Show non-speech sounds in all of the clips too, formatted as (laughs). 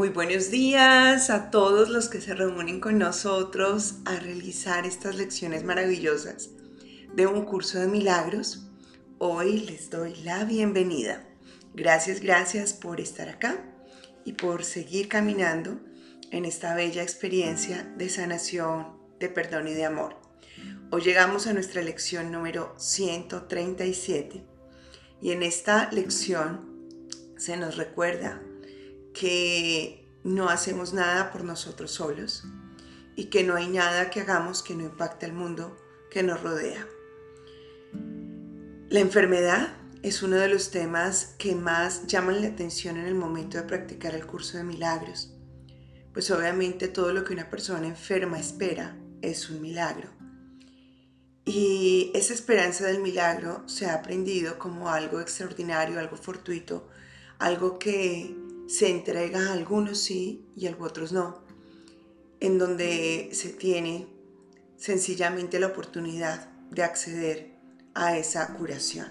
Muy buenos días a todos los que se reúnen con nosotros a realizar estas lecciones maravillosas de un curso de milagros. Hoy les doy la bienvenida. Gracias, gracias por estar acá y por seguir caminando en esta bella experiencia de sanación, de perdón y de amor. Hoy llegamos a nuestra lección número 137 y en esta lección se nos recuerda que no hacemos nada por nosotros solos y que no hay nada que hagamos que no impacte al mundo que nos rodea. La enfermedad es uno de los temas que más llaman la atención en el momento de practicar el curso de milagros, pues obviamente todo lo que una persona enferma espera es un milagro. Y esa esperanza del milagro se ha aprendido como algo extraordinario, algo fortuito, algo que se entrega a algunos sí y a otros no, en donde se tiene sencillamente la oportunidad de acceder a esa curación.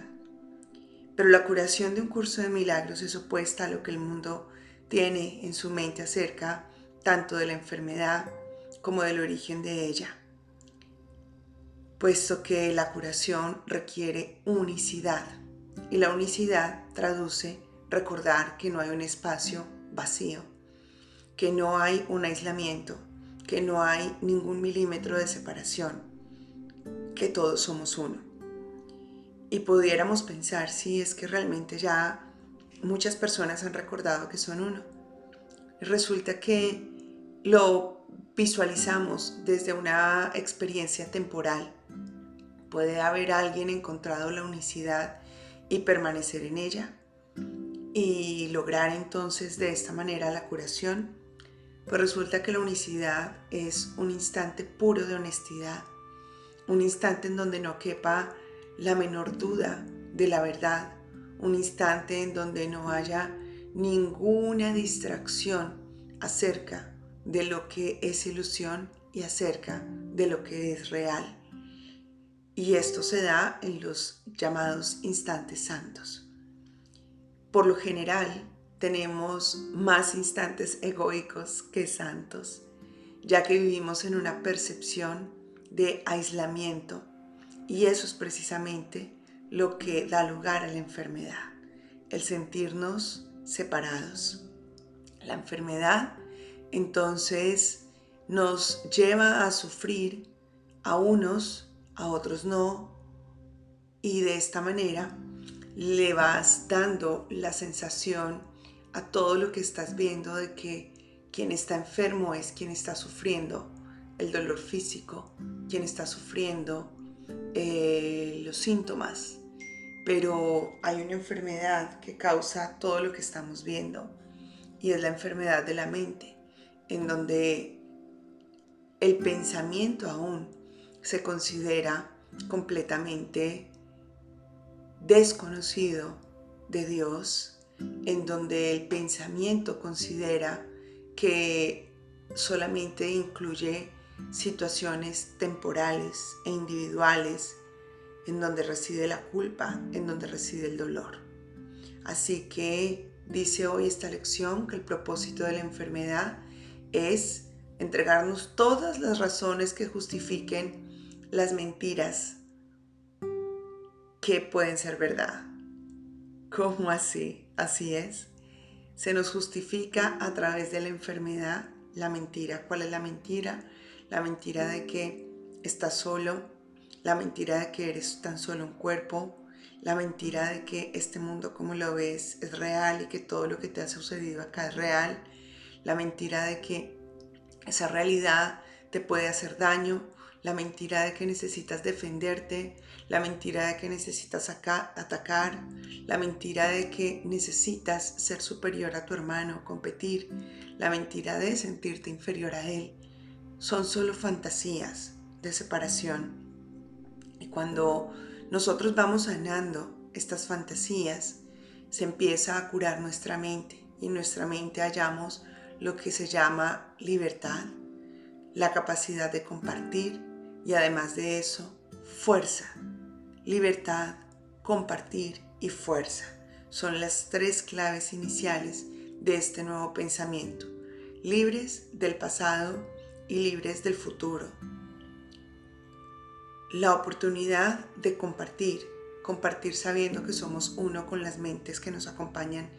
Pero la curación de un curso de milagros es opuesta a lo que el mundo tiene en su mente acerca tanto de la enfermedad como del origen de ella, puesto que la curación requiere unicidad y la unicidad traduce recordar que no hay un espacio vacío, que no hay un aislamiento, que no hay ningún milímetro de separación, que todos somos uno. Y pudiéramos pensar si es que realmente ya muchas personas han recordado que son uno. resulta que lo visualizamos desde una experiencia temporal. Puede haber alguien encontrado la unicidad y permanecer en ella y lograr entonces de esta manera la curación, pues resulta que la unicidad es un instante puro de honestidad, un instante en donde no quepa la menor duda de la verdad, un instante en donde no haya ninguna distracción acerca de lo que es ilusión y acerca de lo que es real. Y esto se da en los llamados instantes santos. Por lo general, tenemos más instantes egoicos que santos, ya que vivimos en una percepción de aislamiento y eso es precisamente lo que da lugar a la enfermedad, el sentirnos separados. La enfermedad entonces nos lleva a sufrir a unos, a otros no, y de esta manera le vas dando la sensación a todo lo que estás viendo de que quien está enfermo es quien está sufriendo el dolor físico, quien está sufriendo eh, los síntomas. Pero hay una enfermedad que causa todo lo que estamos viendo y es la enfermedad de la mente, en donde el pensamiento aún se considera completamente desconocido de Dios, en donde el pensamiento considera que solamente incluye situaciones temporales e individuales, en donde reside la culpa, en donde reside el dolor. Así que dice hoy esta lección que el propósito de la enfermedad es entregarnos todas las razones que justifiquen las mentiras que pueden ser verdad. ¿Cómo así? Así es. Se nos justifica a través de la enfermedad la mentira. ¿Cuál es la mentira? La mentira de que estás solo, la mentira de que eres tan solo un cuerpo, la mentira de que este mundo como lo ves es real y que todo lo que te ha sucedido acá es real, la mentira de que esa realidad te puede hacer daño, la mentira de que necesitas defenderte, la mentira de que necesitas atacar, la mentira de que necesitas ser superior a tu hermano, competir, la mentira de sentirte inferior a él, son solo fantasías de separación. Y cuando nosotros vamos sanando estas fantasías, se empieza a curar nuestra mente y en nuestra mente hallamos lo que se llama libertad, la capacidad de compartir, y además de eso, fuerza. Libertad, compartir y fuerza son las tres claves iniciales de este nuevo pensamiento. libres del pasado y libres del futuro. La oportunidad de compartir, compartir sabiendo que somos uno con las mentes que nos acompañan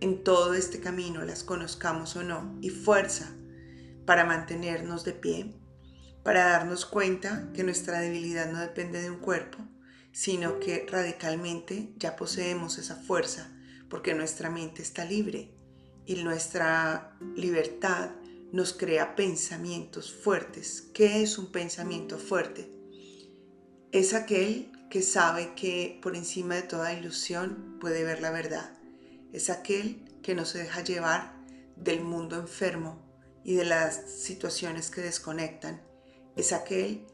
en todo este camino, las conozcamos o no, y fuerza para mantenernos de pie, para darnos cuenta que nuestra debilidad no depende de un cuerpo, sino que radicalmente ya poseemos esa fuerza porque nuestra mente está libre y nuestra libertad nos crea pensamientos fuertes. ¿Qué es un pensamiento fuerte? Es aquel que sabe que por encima de toda ilusión puede ver la verdad. Es aquel que no se deja llevar del mundo enfermo y de las situaciones que desconectan. Es aquel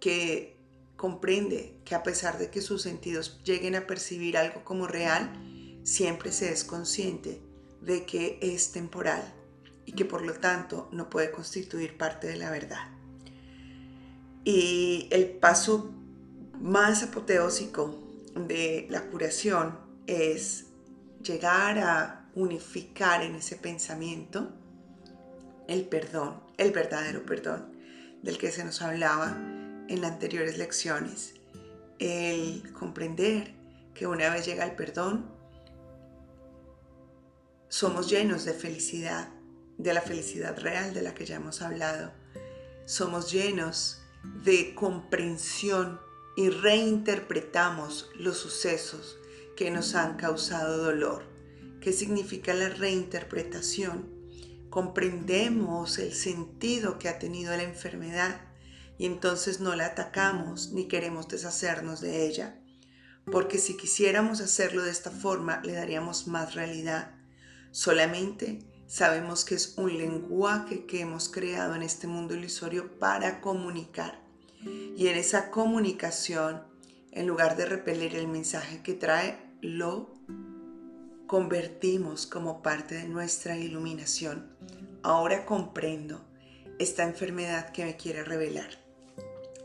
que comprende que a pesar de que sus sentidos lleguen a percibir algo como real, siempre se es consciente de que es temporal y que por lo tanto no puede constituir parte de la verdad. Y el paso más apoteósico de la curación es llegar a unificar en ese pensamiento el perdón, el verdadero perdón del que se nos hablaba en anteriores lecciones. El comprender que una vez llega el perdón, somos llenos de felicidad, de la felicidad real de la que ya hemos hablado. Somos llenos de comprensión y reinterpretamos los sucesos que nos han causado dolor. ¿Qué significa la reinterpretación? Comprendemos el sentido que ha tenido la enfermedad y entonces no la atacamos ni queremos deshacernos de ella. Porque si quisiéramos hacerlo de esta forma, le daríamos más realidad Solamente sabemos que es un lenguaje que hemos creado en este mundo ilusorio para comunicar. Y en esa comunicación, en lugar de repeler el mensaje que trae, lo convertimos como parte de nuestra iluminación. Ahora comprendo esta enfermedad que me quiere revelar.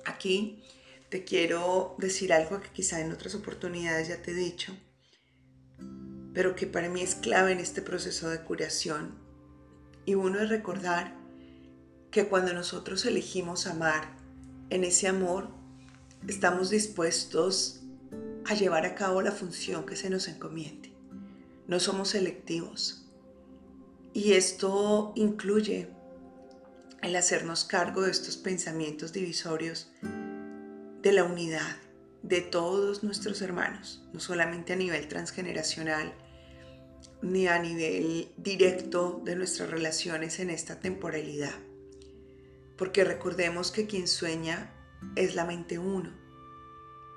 Aquí te quiero decir algo que quizá en otras oportunidades ya te he dicho pero que para mí es clave en este proceso de curación. Y uno es recordar que cuando nosotros elegimos amar, en ese amor estamos dispuestos a llevar a cabo la función que se nos encomiende. No somos selectivos. Y esto incluye el hacernos cargo de estos pensamientos divisorios de la unidad de todos nuestros hermanos, no solamente a nivel transgeneracional, ni a nivel directo de nuestras relaciones en esta temporalidad. Porque recordemos que quien sueña es la mente uno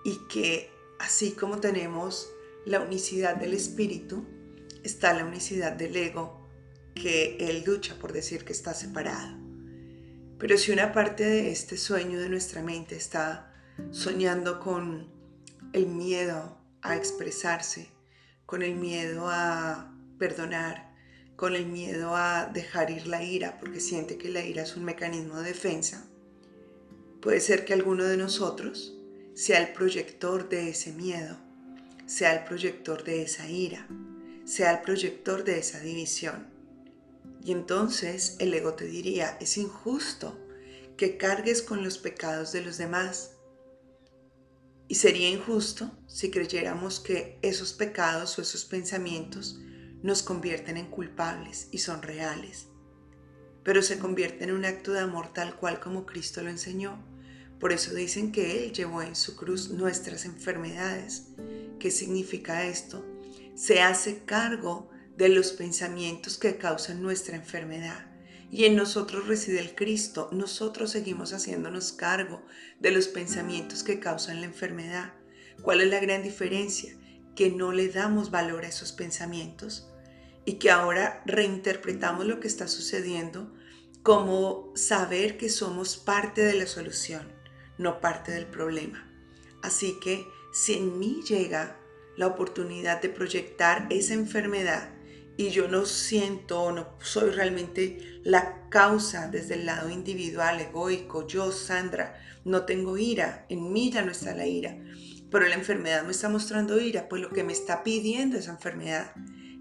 y que así como tenemos la unicidad del espíritu, está la unicidad del ego que él lucha por decir que está separado. Pero si una parte de este sueño de nuestra mente está soñando con el miedo a expresarse, con el miedo a perdonar, con el miedo a dejar ir la ira, porque siente que la ira es un mecanismo de defensa, puede ser que alguno de nosotros sea el proyector de ese miedo, sea el proyector de esa ira, sea el proyector de esa división. Y entonces el ego te diría, es injusto que cargues con los pecados de los demás. Y sería injusto si creyéramos que esos pecados o esos pensamientos nos convierten en culpables y son reales, pero se convierten en un acto de amor tal cual como Cristo lo enseñó. Por eso dicen que Él llevó en su cruz nuestras enfermedades. ¿Qué significa esto? Se hace cargo de los pensamientos que causan nuestra enfermedad. Y en nosotros reside el Cristo. Nosotros seguimos haciéndonos cargo de los pensamientos que causan la enfermedad. ¿Cuál es la gran diferencia? Que no le damos valor a esos pensamientos y que ahora reinterpretamos lo que está sucediendo como saber que somos parte de la solución, no parte del problema. Así que si en mí llega la oportunidad de proyectar esa enfermedad y yo no siento o no soy realmente la causa desde el lado individual, egoico, yo, Sandra, no tengo ira, en mí ya no está la ira, pero la enfermedad me está mostrando ira, pues lo que me está pidiendo esa enfermedad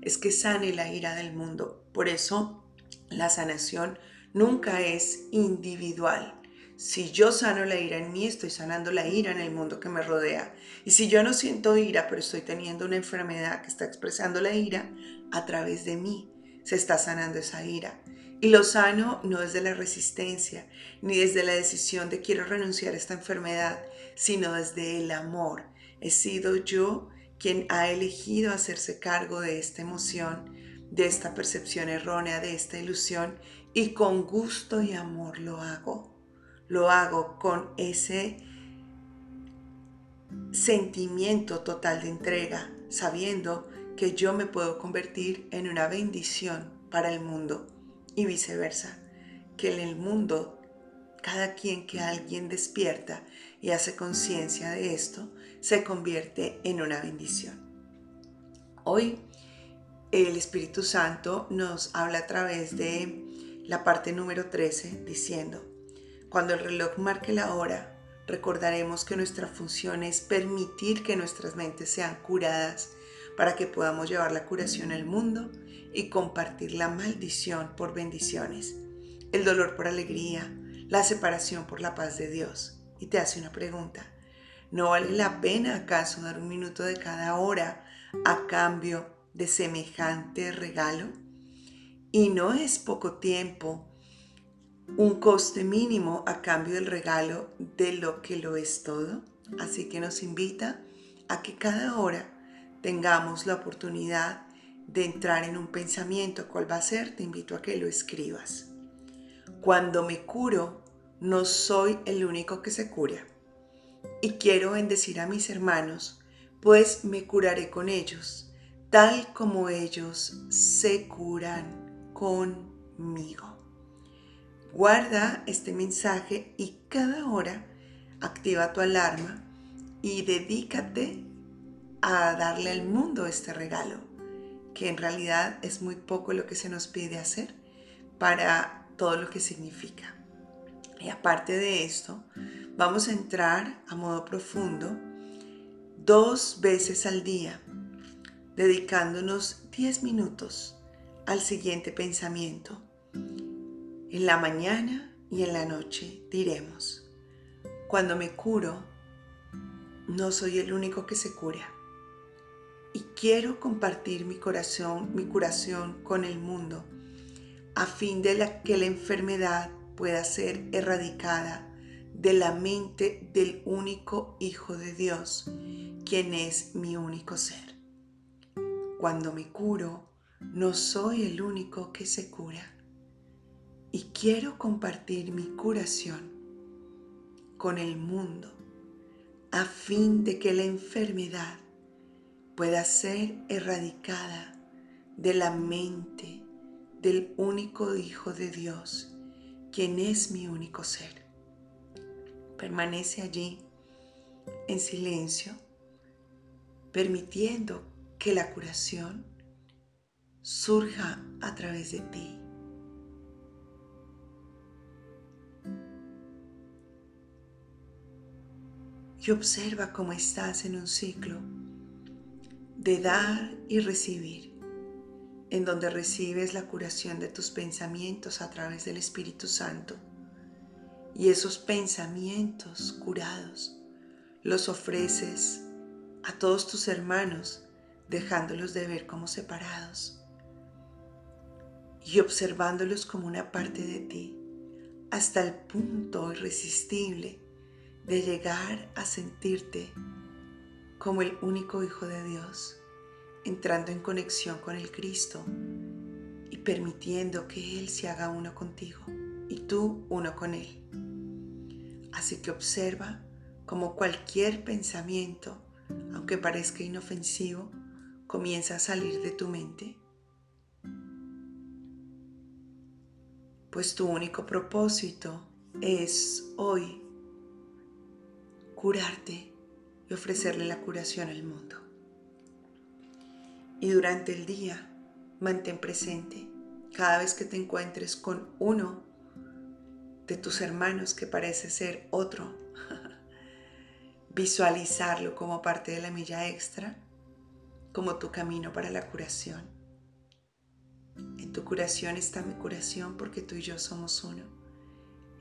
es que sane la ira del mundo. Por eso La sanación nunca es individual. Si yo sano la ira en mí, estoy sanando la ira en el mundo que me rodea. Y si yo no siento ira, pero estoy teniendo una enfermedad que está expresando la ira, a través de mí se está sanando esa ira. Y lo sano no desde la resistencia, ni desde la decisión de quiero renunciar a esta enfermedad, sino desde el amor. He sido yo quien ha elegido hacerse cargo de esta emoción, de esta percepción errónea, de esta ilusión, y con gusto y amor lo hago. Lo hago con ese sentimiento total de entrega, sabiendo que yo me puedo convertir en una bendición para el mundo y viceversa, que en el mundo cada quien que alguien despierta y hace conciencia de esto, se convierte en una bendición. Hoy el Espíritu Santo nos habla a través de la parte número 13 diciendo, cuando el reloj marque la hora, recordaremos que nuestra función es permitir que nuestras mentes sean curadas para que podamos llevar la curación al mundo y compartir la maldición por bendiciones, el dolor por alegría, la separación por la paz de Dios. Y te hace una pregunta. ¿No vale la pena acaso dar un minuto de cada hora a cambio de semejante regalo? Y no es poco tiempo, un coste mínimo a cambio del regalo de lo que lo es todo. Así que nos invita a que cada hora tengamos la oportunidad de entrar en un pensamiento. ¿Cuál va a ser? Te invito a que lo escribas. Cuando me curo, no soy el único que se cura. Y quiero bendecir a mis hermanos, pues me curaré con ellos, tal como ellos se curan conmigo. Guarda este mensaje y cada hora activa tu alarma y dedícate a darle al mundo este regalo que en realidad es muy poco lo que se nos pide hacer para todo lo que significa. Y aparte de esto, vamos a entrar a modo profundo dos veces al día, dedicándonos 10 minutos al siguiente pensamiento. En la mañana y en la noche diremos, cuando me curo, no soy el único que se cura y quiero compartir mi corazón, mi curación con el mundo, a fin de que la enfermedad pueda ser erradicada de la mente del único Hijo de Dios, quien es mi único ser. Cuando me curo, no soy el único que se cura y quiero compartir mi curación con el mundo a fin de que la enfermedad pueda ser erradicada de la mente del único Hijo de Dios, quien es mi único ser. Permanece allí en silencio, permitiendo que la curación surja a través de ti. Y observa cómo estás en un ciclo de dar y recibir, en donde recibes la curación de tus pensamientos a través del Espíritu Santo. Y esos pensamientos curados los ofreces a todos tus hermanos, dejándolos de ver como separados y observándolos como una parte de ti, hasta el punto irresistible de llegar a sentirte como el único Hijo de Dios, entrando en conexión con el Cristo y permitiendo que Él se haga uno contigo y tú uno con Él. Así que observa como cualquier pensamiento, aunque parezca inofensivo, comienza a salir de tu mente. Pues tu único propósito es hoy curarte y ofrecerle la curación al mundo. Y durante el día, mantén presente cada vez que te encuentres con uno de tus hermanos que parece ser otro, (laughs) visualizarlo como parte de la milla extra, como tu camino para la curación. En tu curación está mi curación porque tú y yo somos uno.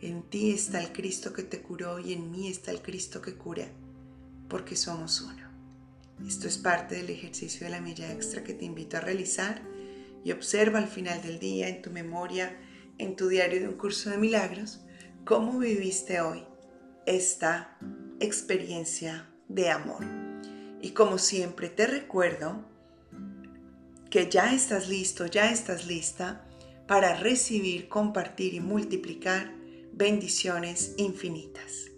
En ti está el Cristo que te curó y en mí está el Cristo que cura porque somos uno. Esto es parte del ejercicio de la milla extra que te invito a realizar y observa al final del día en tu memoria, en tu diario de un curso de milagros, cómo viviste hoy esta experiencia de amor. Y como siempre te recuerdo que ya estás listo, ya estás lista para recibir, compartir y multiplicar bendiciones infinitas.